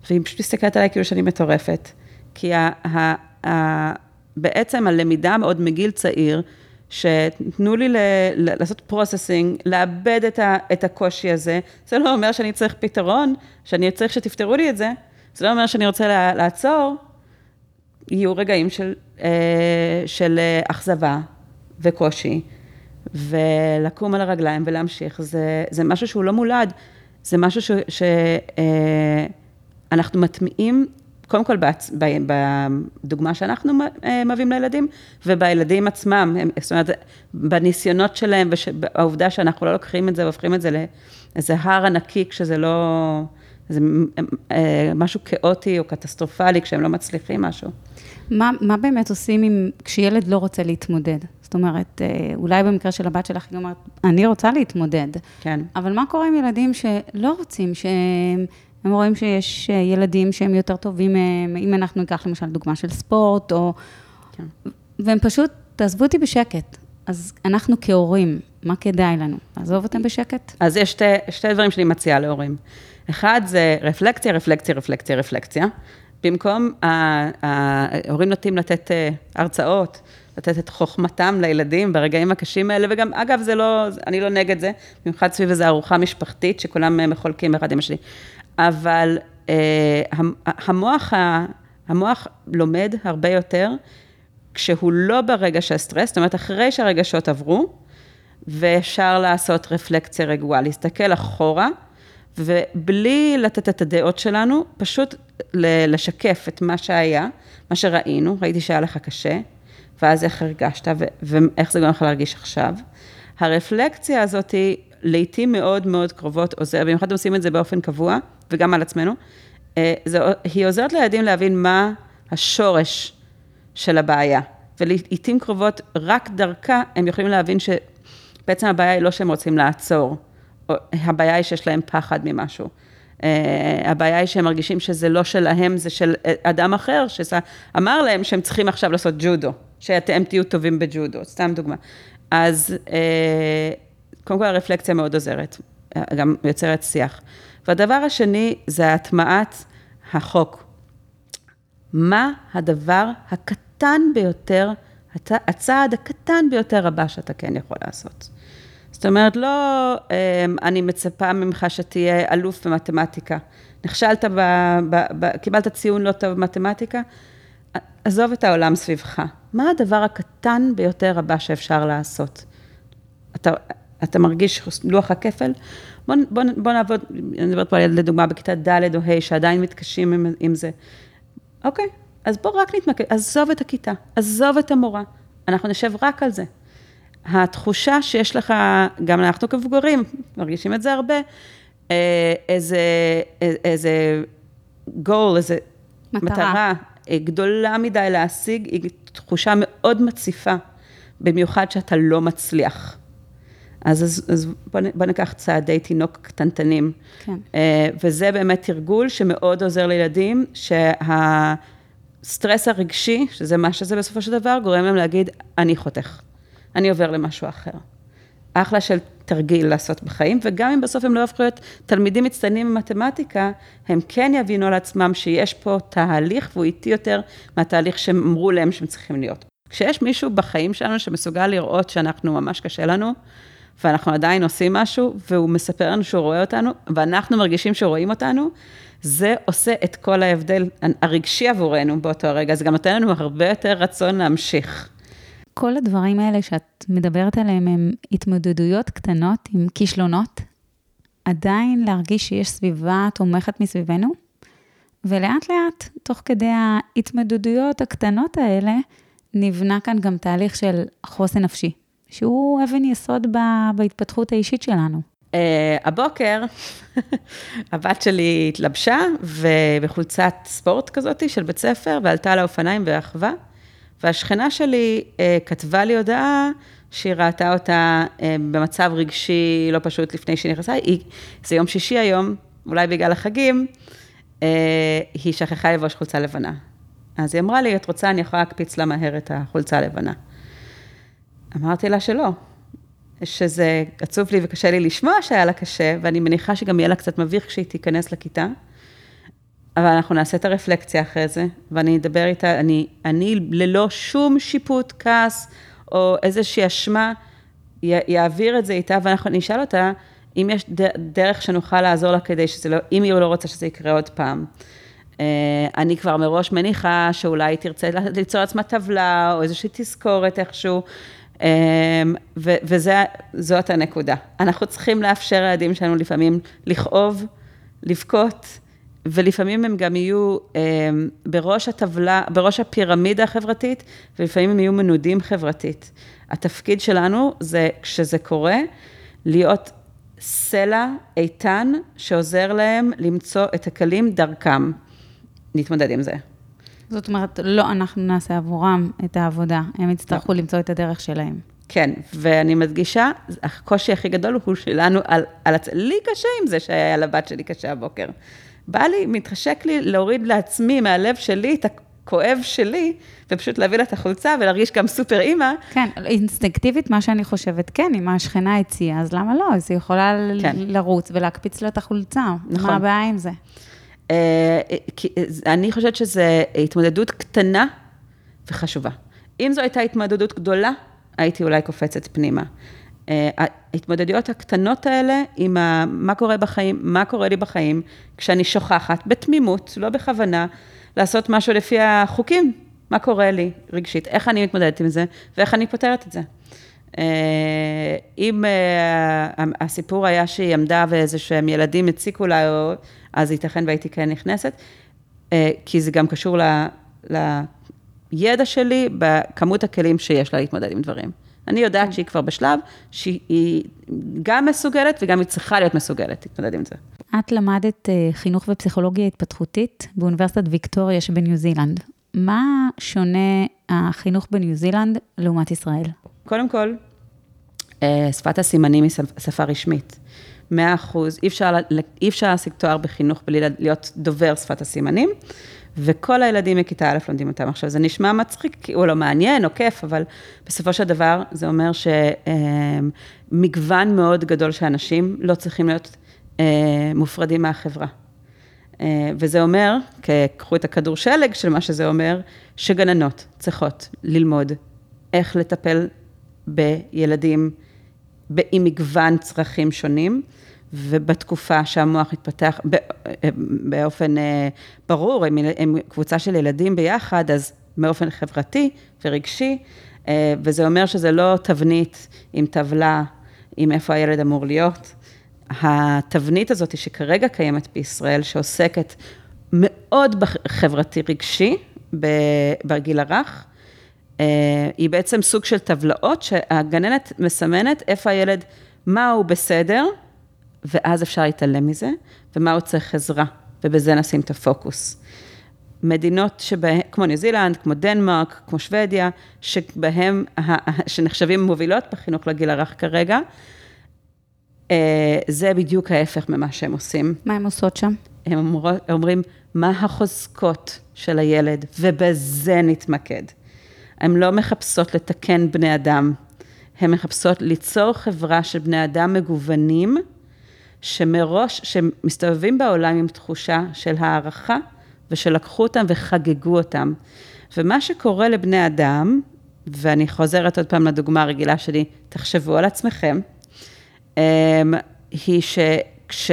והיא פשוט מסתכלת עליי כאילו שאני מטורפת. כי ה, ה, ה, בעצם הלמידה מאוד מגיל צעיר, שתנו לי ל, ל, לעשות processing, לעבד את, ה, את הקושי הזה, זה לא אומר שאני צריך פתרון, שאני צריך שתפתרו לי את זה, זה לא אומר שאני רוצה לעצור, יהיו רגעים של, אה, של אה, אכזבה וקושי. ולקום על הרגליים ולהמשיך, זה, זה משהו שהוא לא מולד, זה משהו שאנחנו אה, מטמיעים, קודם כל בעצ, ב, בדוגמה שאנחנו אה, מביאים לילדים, ובילדים עצמם, הם, זאת אומרת, בניסיונות שלהם, והעובדה שאנחנו לא לוקחים את זה והופכים את זה לאיזה הר ענקי, כשזה לא, זה אה, משהו כאוטי או קטסטרופלי, כשהם לא מצליחים משהו. מה, מה באמת עושים אם, כשילד לא רוצה להתמודד? זאת אומרת, אה, אולי במקרה של הבת שלך, היא אומרת, אני רוצה להתמודד. כן. אבל מה קורה עם ילדים שלא רוצים, שהם הם רואים שיש ילדים שהם יותר טובים, אם אנחנו ניקח למשל דוגמה של ספורט, או... כן. והם פשוט, תעזבו אותי בשקט. אז אנחנו כהורים, מה כדאי לנו? לעזוב אותם בשקט? אז יש שתי, שתי דברים שאני מציעה להורים. אחד זה רפלקציה, רפלקציה, רפלקציה, רפלקציה. במקום, ההורים נוטים לתת אה, הרצאות, לתת את חוכמתם לילדים ברגעים הקשים האלה, וגם, אגב, זה לא, אני לא נגד זה, במיוחד סביב איזו ארוחה משפחתית שכולם אה, מחולקים אחד עם השני. אבל אה, המוח, המוח לומד הרבה יותר כשהוא לא ברגע של סטרס, זאת אומרת, אחרי שהרגשות עברו, ואפשר לעשות רפלקציה רגועה, להסתכל אחורה, ובלי לתת את הדעות שלנו, פשוט לשקף את מה שהיה, מה שראינו, ראיתי שהיה לך קשה, ואז איך הרגשת ואיך זה גורם לך להרגיש עכשיו. הרפלקציה הזאת היא לעיתים מאוד מאוד קרובות עוזר, במיוחד עושים את זה באופן קבוע, וגם על עצמנו. אה, זה, היא עוזרת לילדים להבין מה השורש של הבעיה, ולעיתים קרובות, רק דרכה הם יכולים להבין שבעצם הבעיה היא לא שהם רוצים לעצור, הבעיה היא שיש להם פחד ממשהו. אה, הבעיה היא שהם מרגישים שזה לא שלהם, זה של אדם אחר, שאמר להם שהם צריכים עכשיו לעשות ג'ודו. שאתם תהיו טובים בג'ודו, סתם דוגמה. אז אה, קודם כל הרפלקציה מאוד עוזרת, גם יוצרת שיח. והדבר השני זה הטמעת החוק. מה הדבר הקטן ביותר, הצעד הקטן ביותר הבא שאתה כן יכול לעשות? זאת אומרת, לא אמ, אני מצפה ממך שתהיה אלוף במתמטיקה. נכשלת, ב, ב, ב, קיבלת ציון לא טוב במתמטיקה, עזוב את העולם סביבך. מה הדבר הקטן ביותר הבא שאפשר לעשות? אתה, אתה מרגיש לוח הכפל? בוא, בוא, בוא נעבוד, אני מדברת פה לדוגמה בכיתה ד' או ה', שעדיין מתקשים עם, עם זה. אוקיי, אז בוא רק נתמקד, עזוב את הכיתה, עזוב את המורה, אנחנו נשב רק על זה. התחושה שיש לך, גם אנחנו כמבוגרים, מרגישים את זה הרבה, אה, איזה, איזה goal, איזה מטרה. מטרה גדולה מדי להשיג, היא תחושה מאוד מציפה, במיוחד שאתה לא מצליח. אז, אז, אז בוא, בוא ניקח צעדי תינוק קטנטנים. כן. אה, וזה באמת תרגול שמאוד עוזר לילדים, שהסטרס הרגשי, שזה מה שזה בסופו של דבר, גורם להם להגיד, אני חותך. אני עובר למשהו אחר. אחלה של תרגיל לעשות בחיים, וגם אם בסוף הם לא יהפכו להיות תלמידים מצטיינים במתמטיקה, הם כן יבינו על עצמם שיש פה תהליך והוא איטי יותר מהתהליך שהם אמרו להם שהם צריכים להיות. כשיש מישהו בחיים שלנו שמסוגל לראות שאנחנו ממש קשה לנו, ואנחנו עדיין עושים משהו, והוא מספר לנו שהוא רואה אותנו, ואנחנו מרגישים שרואים אותנו, זה עושה את כל ההבדל הרגשי עבורנו באותו הרגע, זה גם נותן לנו הרבה יותר רצון להמשיך. כל הדברים האלה שאת מדברת עליהם הם התמודדויות קטנות עם כישלונות, עדיין להרגיש שיש סביבה תומכת מסביבנו, ולאט לאט, תוך כדי ההתמודדויות הקטנות האלה, נבנה כאן גם תהליך של חוסן נפשי, שהוא אבן יסוד בהתפתחות האישית שלנו. Uh, הבוקר, הבת שלי התלבשה בחולצת ספורט כזאת של בית ספר, ועלתה לאופניים באחווה. והשכנה שלי אה, כתבה לי הודעה שהיא ראתה אותה אה, במצב רגשי לא פשוט לפני שהיא נכנסה, היא, זה יום שישי היום, אולי בגלל החגים, אה, היא שכחה לבוש חולצה לבנה. אז היא אמרה לי, את רוצה, אני יכולה להקפיץ לה מהר את החולצה הלבנה. אמרתי לה שלא, שזה עצוב לי וקשה לי לשמוע שהיה לה קשה, ואני מניחה שגם יהיה לה קצת מביך כשהיא תיכנס לכיתה. אבל אנחנו נעשה את הרפלקציה אחרי זה, ואני אדבר איתה, אני, אני ללא שום שיפוט, כעס, או איזושהי אשמה, יעביר את זה איתה, ואנחנו נשאל אותה, אם יש דרך שנוכל לעזור לה כדי שזה לא, אם היא לא רוצה שזה יקרה עוד פעם. אה, אני כבר מראש מניחה שאולי היא תרצה ליצור לעצמה טבלה, או איזושהי תזכורת איכשהו, אה, וזאת הנקודה. אנחנו צריכים לאפשר לילדים שלנו לפעמים לכאוב, לבכות, ולפעמים הם גם יהיו אה, בראש הטבלה, בראש הפירמידה החברתית, ולפעמים הם יהיו מנודים חברתית. התפקיד שלנו זה, כשזה קורה, להיות סלע איתן שעוזר להם למצוא את הכלים דרכם. להתמודד עם זה. זאת אומרת, לא אנחנו נעשה עבורם את העבודה, הם יצטרכו לא. למצוא את הדרך שלהם. כן, ואני מדגישה, הקושי הכי גדול הוא שלנו על, על הצ... לי קשה עם זה שהיה לבת שלי קשה הבוקר. בא לי, מתחשק לי להוריד לעצמי מהלב שלי את הכואב שלי, ופשוט להביא לה את החולצה ולהרגיש גם סופר אימא. כן, אינסטינקטיבית, מה שאני חושבת, כן, אם השכנה הציעה, אז למה לא? אז היא יכולה כן. לרוץ ולהקפיץ לה את החולצה. נכון. מה הבעיה עם זה? אה, אני חושבת שזו התמודדות קטנה וחשובה. אם זו הייתה התמודדות גדולה, הייתי אולי קופצת פנימה. אה, ההתמודדויות הקטנות האלה עם ה, מה קורה בחיים, מה קורה לי בחיים, כשאני שוכחת, בתמימות, לא בכוונה, לעשות משהו לפי החוקים, מה קורה לי רגשית, איך אני מתמודדת עם זה, ואיך אני פותרת את זה. אה, אם אה, הסיפור היה שהיא עמדה ואיזה שהם ילדים הציקו לה, אז ייתכן והייתי כן נכנסת, כי זה גם קשור לידע שלי בכמות הכלים שיש לה להתמודד עם דברים. אני יודעת כן. שהיא כבר בשלב שהיא גם מסוגלת וגם היא צריכה להיות מסוגלת להתמודד עם זה. את למדת אה, חינוך ופסיכולוגיה התפתחותית באוניברסיטת ויקטוריה שבניו זילנד. מה שונה החינוך בניו זילנד לעומת ישראל? קודם כל, אה, שפת הסימנים היא שפה רשמית. 100 אחוז, אי אפשר, אי אפשר להשיג תואר בחינוך בלי להיות דובר שפת הסימנים, וכל הילדים מכיתה א' לומדים אותם. עכשיו, זה נשמע מצחיק, הוא לא מעניין או כיף, אבל בסופו של דבר זה אומר שמגוון מאוד גדול של אנשים לא צריכים להיות אה, מופרדים מהחברה. אה, וזה אומר, קחו את הכדור שלג של מה שזה אומר, שגננות צריכות ללמוד איך לטפל בילדים עם מגוון צרכים שונים. ובתקופה שהמוח התפתח באופן אה, ברור, הם, הם קבוצה של ילדים ביחד, אז באופן חברתי ורגשי, אה, וזה אומר שזה לא תבנית עם טבלה, עם איפה הילד אמור להיות. התבנית הזאת שכרגע קיימת בישראל, שעוסקת מאוד בחברתי רגשי, בגיל הרך, אה, היא בעצם סוג של טבלאות שהגננת מסמנת איפה הילד, מה הוא בסדר, ואז אפשר להתעלם מזה, ומה הוא צריך עזרה, ובזה נשים את הפוקוס. מדינות שבהן, כמו ניו זילנד, כמו דנמרק, כמו שוודיה, שבהן, שנחשבים מובילות בחינוך לגיל הרך כרגע, אה, זה בדיוק ההפך ממה שהם עושים. מה הם עושות שם? הם אומר, אומרים, מה החוזקות של הילד, ובזה נתמקד. הן לא מחפשות לתקן בני אדם, הן מחפשות ליצור חברה של בני אדם מגוונים, שמראש, שמסתובבים בעולם עם תחושה של הערכה, ושלקחו אותם וחגגו אותם. ומה שקורה לבני אדם, ואני חוזרת עוד פעם לדוגמה הרגילה שלי, תחשבו על עצמכם, אמ, היא שכש...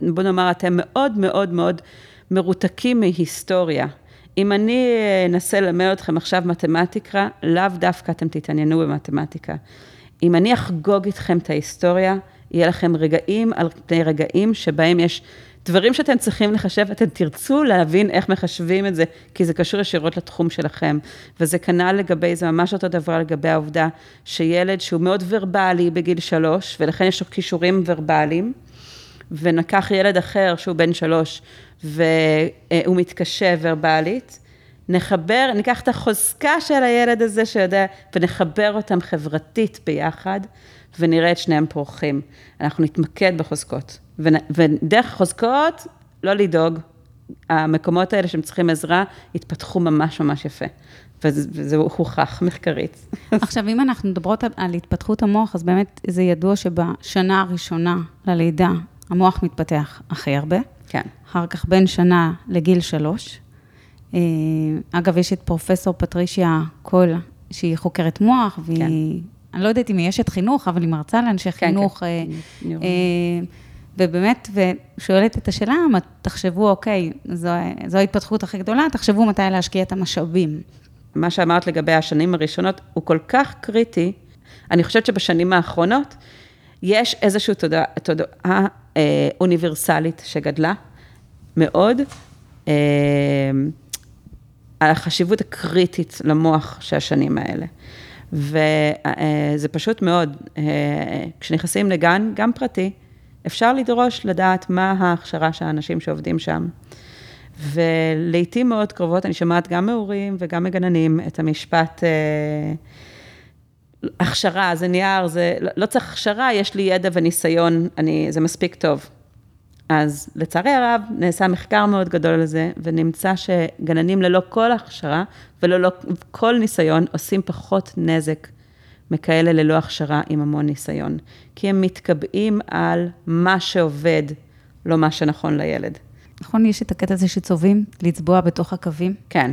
בוא נאמר, אתם מאוד מאוד מאוד מרותקים מהיסטוריה. אם אני אנסה ללמד אתכם עכשיו מתמטיקה, לאו דווקא אתם תתעניינו במתמטיקה. אם אני אחגוג איתכם את ההיסטוריה, יהיה לכם רגעים על פני רגעים שבהם יש דברים שאתם צריכים לחשב, אתם תרצו להבין איך מחשבים את זה, כי זה קשור ישירות לתחום שלכם. וזה כנ"ל לגבי, זה ממש אותו דבר לגבי העובדה שילד שהוא מאוד ורבלי בגיל שלוש, ולכן יש לו כישורים ורבליים, ונקח ילד אחר שהוא בן שלוש, והוא מתקשה ורבלית, נחבר, ניקח את החוזקה של הילד הזה שיודע, ונחבר אותם חברתית ביחד, ונראה את שניהם פורחים. אנחנו נתמקד בחוזקות. ודרך החוזקות, לא לדאוג, המקומות האלה שהם צריכים עזרה, יתפתחו ממש ממש יפה. וזה הוכח מחקרית. עכשיו, אם אנחנו מדברות על התפתחות המוח, אז באמת זה ידוע שבשנה הראשונה ללידה, המוח מתפתח הכי הרבה. כן. אחר כך בין שנה לגיל שלוש. אה, אגב, יש את פרופסור פטרישיה קול, שהיא חוקרת מוח, והיא כן. אני לא יודעת אם היא אשת חינוך, אבל היא מרצה לאנשי כן, חינוך. כן. אה, אה, ובאמת, ושואלת את השאלה, תחשבו, אוקיי, זו, זו ההתפתחות הכי גדולה, תחשבו מתי להשקיע את המשאבים. מה שאמרת לגבי השנים הראשונות הוא כל כך קריטי. אני חושבת שבשנים האחרונות יש איזושהי תודעה, תודעה אה, אוניברסלית שגדלה מאוד, אה, על החשיבות הקריטית למוח של השנים האלה. וזה פשוט מאוד, אה, כשנכנסים לגן, גם פרטי, אפשר לדרוש לדעת מה ההכשרה של האנשים שעובדים שם. ולעיתים מאוד קרובות, אני שומעת גם מהורים וגם מגננים את המשפט, אה, הכשרה, זה נייר, זה, לא צריך הכשרה, יש לי ידע וניסיון, אני, זה מספיק טוב. אז לצערי הרב, נעשה מחקר מאוד גדול על זה, ונמצא שגננים ללא כל הכשרה וללא כל ניסיון עושים פחות נזק מכאלה ללא הכשרה עם המון ניסיון. כי הם מתקבעים על מה שעובד, לא מה שנכון לילד. נכון, יש את הקטע הזה שצובעים, לצבוע בתוך הקווים? כן.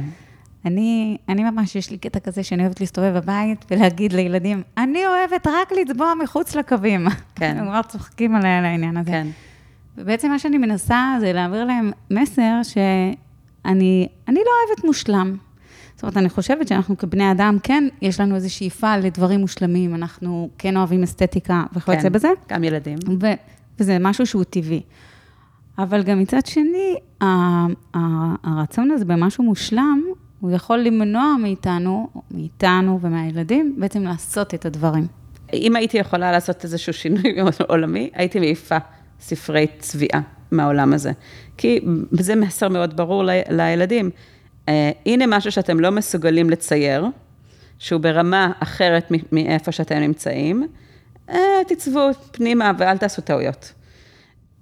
אני, אני ממש, יש לי קטע כזה שאני אוהבת להסתובב בבית ולהגיד לילדים, אני אוהבת רק לצבוע מחוץ לקווים. כן. הם כבר צוחקים עליי על העניין הזה. כן. ובעצם מה שאני מנסה זה להעביר להם מסר שאני לא אוהבת מושלם. זאת אומרת, אני חושבת שאנחנו כבני אדם, כן, יש לנו איזו שאיפה לדברים מושלמים, אנחנו כן אוהבים אסתטיקה וכיוצא כן, בזה. גם ילדים. ו, וזה משהו שהוא טבעי. אבל גם מצד שני, הרצון הזה במשהו מושלם, הוא יכול למנוע מאיתנו, מאיתנו ומהילדים, בעצם לעשות את הדברים. אם הייתי יכולה לעשות איזשהו שינוי עולמי, הייתי מעיפה ספרי צביעה מהעולם הזה. כי זה מסר מאוד ברור ל, לילדים. Uh, הנה משהו שאתם לא מסוגלים לצייר, שהוא ברמה אחרת מאיפה שאתם נמצאים, uh, תצבו פנימה ואל תעשו טעויות.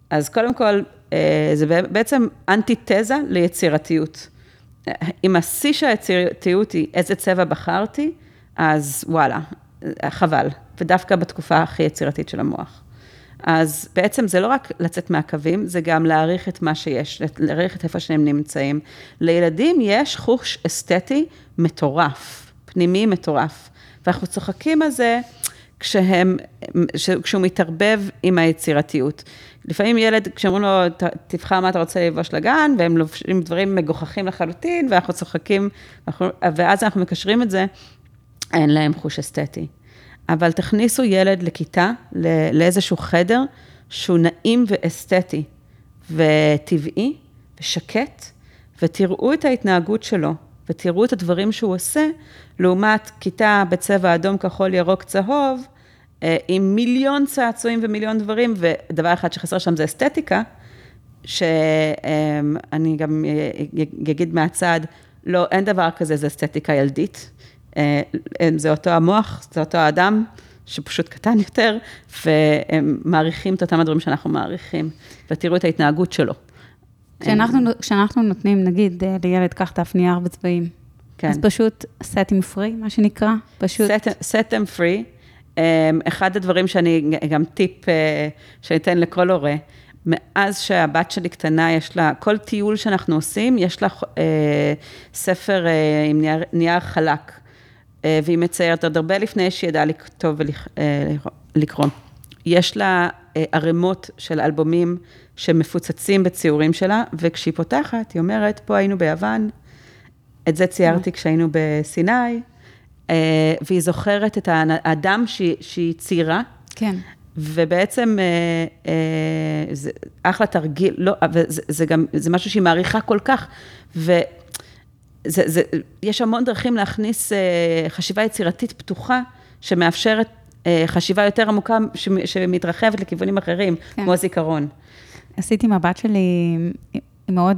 אז קודם כל, אה, זה בעצם אנטיתזה ליצירתיות. אם השיא של היצירתיות היא איזה צבע בחרתי, אז וואלה, חבל. ודווקא בתקופה הכי יצירתית של המוח. אז בעצם זה לא רק לצאת מהקווים, זה גם להעריך את מה שיש, להעריך את איפה שהם נמצאים. לילדים יש חוש אסתטי מטורף, פנימי מטורף. ואנחנו צוחקים על זה כשהם, כשהוא מתערבב עם היצירתיות. לפעמים ילד, כשאומרים לו, תבחר מה אתה רוצה ללבוש לגן, והם לובשים דברים מגוחכים לחלוטין, ואנחנו צוחקים, ואז אנחנו מקשרים את זה, אין להם חוש אסתטי. אבל תכניסו ילד לכיתה, לאיזשהו חדר, שהוא נעים ואסתטי, וטבעי, ושקט, ותראו את ההתנהגות שלו, ותראו את הדברים שהוא עושה, לעומת כיתה בצבע אדום, כחול, ירוק, צהוב, אה, עם מיליון צעצועים ומיליון דברים, ודבר אחד שחסר שם זה אסתטיקה, שאני גם אגיד מהצד, לא, אין דבר כזה, זה אסתטיקה ילדית. אה, זה אותו המוח, זה אותו האדם, שפשוט קטן יותר, והם מעריכים את אותם הדברים שאנחנו מעריכים, ותראו את ההתנהגות שלו. כשאנחנו, כשאנחנו נותנים, נגיד, אה, לילד, קח דף נייר בצבעים, כן. אז פשוט set them free, מה שנקרא, פשוט... set, set them free. אחד הדברים שאני, גם טיפ אה, שאני אתן לכל הורה, מאז שהבת שלי קטנה, יש לה, כל טיול שאנחנו עושים, יש לה אה, ספר אה, עם נייר, נייר חלק. אה, והיא מציירת עוד הרבה לפני שהיא ידעה לכתוב ולקרוא. אה, יש לה אה, ערימות של אלבומים שמפוצצים בציורים שלה, וכשהיא פותחת, היא אומרת, פה היינו ביוון, את זה ציירתי כשהיינו בסיני, והיא זוכרת את האדם שהיא ציירה. כן. ובעצם זה אחלה תרגיל, לא, אבל זה, זה גם, זה משהו שהיא מעריכה כל כך, ו... זה, זה, יש המון דרכים להכניס אה, חשיבה יצירתית פתוחה, שמאפשרת אה, חשיבה יותר עמוקה, שמתרחבת לכיוונים אחרים, כן. כמו הזיכרון. עשיתי עם הבת שלי, מאוד,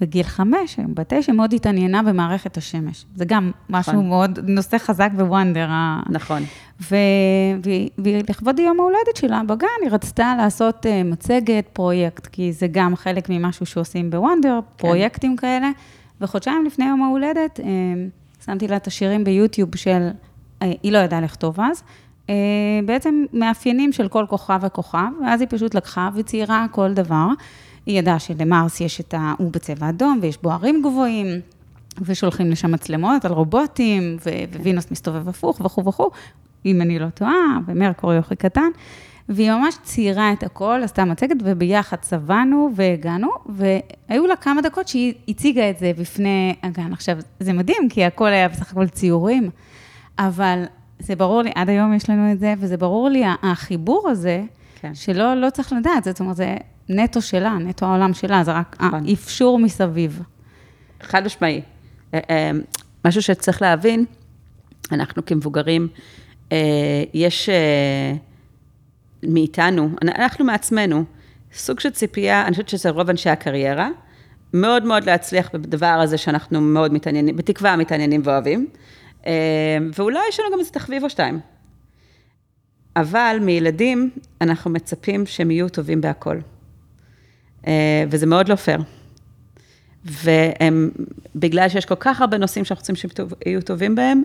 בגיל חמש, בת תשע, מאוד התעניינה במערכת השמש. זה גם משהו נכון. מאוד, נושא חזק בוונדר. נכון. ולכבוד יום ההולדת שלה בגן, היא רצתה לעשות אה, מצגת, פרויקט, כי זה גם חלק ממשהו שעושים בוונדר, כן. פרויקטים כאלה. וחודשיים לפני יום ההולדת, אה, שמתי לה את השירים ביוטיוב של, אה, היא לא ידעה לכתוב אז, אה, בעצם מאפיינים של כל כוכב וכוכב, ואז היא פשוט לקחה וציירה כל דבר. היא ידעה שלמרס יש את ה... הוא בצבע אדום ויש בו ערים גבוהים, ושולחים לשם מצלמות על רובוטים, ווינוס מסתובב הפוך וכו' וכו', אם אני לא טועה, ומרקורי הכי קטן. והיא ממש ציירה את הכל, עשתה מצגת, וביחד צבענו והגענו, והיו לה כמה דקות שהיא הציגה את זה בפני הגן. עכשיו, זה מדהים, כי הכל היה בסך הכל ציורים, אבל זה ברור לי, עד היום יש לנו את זה, וזה ברור לי, החיבור הזה, כן. שלא לא צריך לדעת, זאת אומרת, זה נטו שלה, נטו העולם שלה, זה רק נכון. האפשור מסביב. חד משמעי. אה, אה, משהו שצריך להבין, אנחנו כמבוגרים, אה, יש... מאיתנו, אנחנו מעצמנו, סוג של ציפייה, אני חושבת שזה רוב אנשי הקריירה, מאוד מאוד להצליח בדבר הזה שאנחנו מאוד מתעניינים, בתקווה מתעניינים ואוהבים, אה, ואולי יש לנו גם איזה תחביב או שתיים. אבל מילדים אנחנו מצפים שהם יהיו טובים בהכל. אה, וזה מאוד לא פייר. והם, בגלל שיש כל כך הרבה נושאים שאנחנו רוצים שהם יהיו טובים בהם,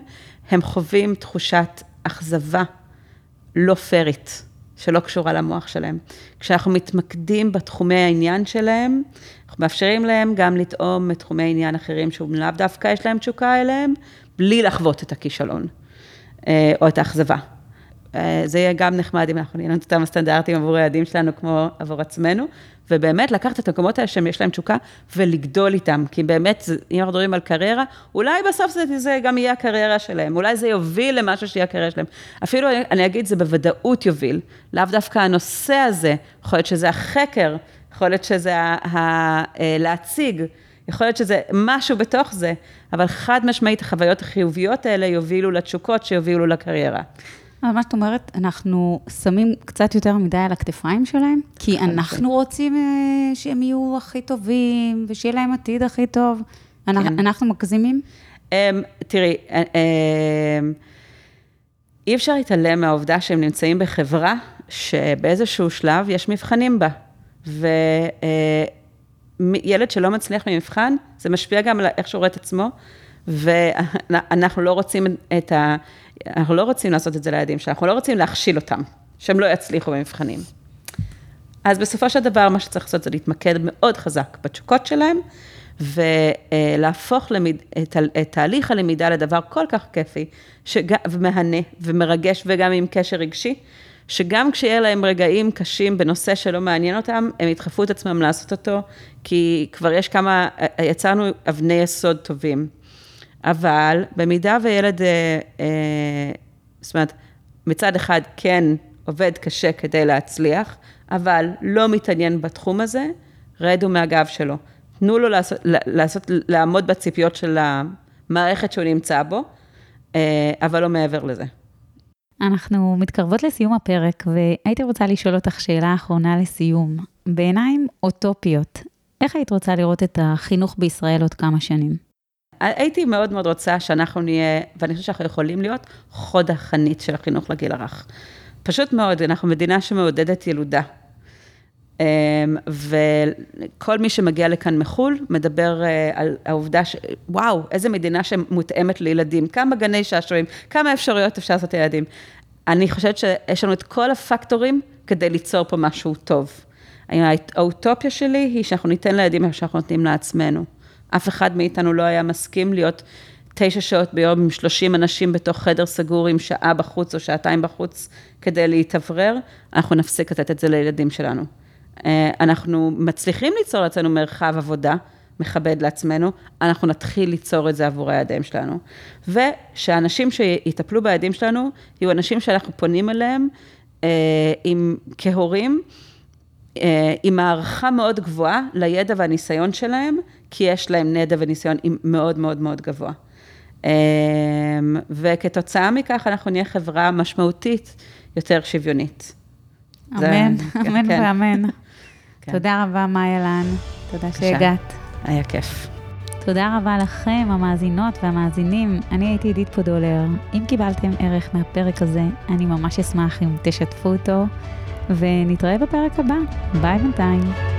הם חווים תחושת אכזבה לא פיירית. שלא קשורה למוח שלהם. כשאנחנו מתמקדים בתחומי העניין שלהם, אנחנו מאפשרים להם גם לטעום את תחומי עניין אחרים, שהוא לאו דווקא יש להם תשוקה אליהם, בלי לחוות את הכישלון, אה, או את האכזבה. אה, זה יהיה גם נחמד אם אנחנו נהיה לנו את אותם הסטנדרטים עבור הילדים שלנו כמו עבור עצמנו, ובאמת לקחת את המקומות האלה שיש להם תשוקה ולגדול איתם, כי באמת, אם אנחנו מדברים על קריירה, אולי בסוף זה, זה גם יהיה הקריירה שלהם, אולי זה יוביל למשהו שיהיה הקריירה שלהם. אפילו אני אגיד, זה בוודאות יוביל, לאו דווקא הנושא הזה, יכול להיות שזה החקר, יכול להיות שזה ה, ה, אה, להציג, יכול להיות שזה משהו בתוך זה, אבל חד משמעית החוויות החיוביות האלה יובילו לתשוקות שיובילו לקריירה. אבל מה שאת אומרת, אנחנו שמים קצת יותר מדי על הכתפיים שלהם, כי אנחנו רוצים אה, שהם יהיו הכי טובים, ושיהיה להם עתיד הכי טוב. כן. אנחנו מגזימים? אמ, תראי, אה, אמ, אי אפשר להתעלם מהעובדה שהם נמצאים בחברה שבאיזשהו שלב יש מבחנים בה. וילד שלא מצליח במבחן, זה משפיע גם על איך שהוא רואה את עצמו, ואנחנו לא רוצים את ה... אנחנו לא רוצים לעשות את זה לילדים שלנו, אנחנו לא רוצים להכשיל אותם, שהם לא יצליחו במבחנים. אז בסופו של דבר, מה שצריך לעשות זה להתמקד מאוד חזק בתשוקות שלהם, ולהפוך למיד, את, את תהליך הלמידה לדבר כל כך כיפי, שג, ומהנה ומרגש וגם עם קשר רגשי, שגם כשיהיה להם רגעים קשים בנושא שלא מעניין אותם, הם ידחפו את עצמם לעשות אותו, כי כבר יש כמה, יצרנו אבני יסוד טובים. אבל במידה וילד, אה, אה, זאת אומרת, מצד אחד כן עובד קשה כדי להצליח, אבל לא מתעניין בתחום הזה, רדו מהגב שלו. תנו לו לעשות, לעשות, לעמוד בציפיות של המערכת שהוא נמצא בו, אה, אבל לא מעבר לזה. אנחנו מתקרבות לסיום הפרק, והייתי רוצה לשאול אותך שאלה אחרונה לסיום. בעיניים אוטופיות, איך היית רוצה לראות את החינוך בישראל עוד כמה שנים? הייתי מאוד מאוד רוצה שאנחנו נהיה, ואני חושבת שאנחנו יכולים להיות, חוד החנית של החינוך לגיל הרך. פשוט מאוד, אנחנו מדינה שמעודדת ילודה. אמ, וכל מי שמגיע לכאן מחו"ל, מדבר אה, על העובדה ש... וואו, איזה מדינה שמותאמת לילדים, כמה גני שעשועים, כמה אפשרויות אפשר לעשות לילדים. אני חושבת שיש לנו את כל הפקטורים כדי ליצור פה משהו טוב. האוטופיה שלי היא שאנחנו ניתן לילדים מה שאנחנו נותנים לעצמנו. אף אחד מאיתנו לא היה מסכים להיות תשע שעות ביום עם 30 אנשים בתוך חדר סגור עם שעה בחוץ או שעתיים בחוץ כדי להתאוורר, אנחנו נפסיק לתת את זה לילדים שלנו. אה, אנחנו מצליחים ליצור לעצמנו מרחב עבודה מכבד לעצמנו, אנחנו נתחיל ליצור את זה עבור הידיים שלנו. ושאנשים שיטפלו בידיים שלנו, יהיו אנשים שאנחנו פונים אליהם אה, עם, כהורים, עם הערכה מאוד גבוהה לידע והניסיון שלהם, כי יש להם נדע וניסיון מאוד מאוד מאוד גבוה. וכתוצאה מכך אנחנו נהיה חברה משמעותית יותר שוויונית. אמן, אמן כן. ואמן. כן. תודה רבה, מאיה לן. תודה שהגעת. היה כיף. תודה רבה לכם, המאזינות והמאזינים. אני הייתי עידית פודולר. אם קיבלתם ערך מהפרק הזה, אני ממש אשמח אם תשתפו אותו, ונתראה בפרק הבא. ביי בינתיים.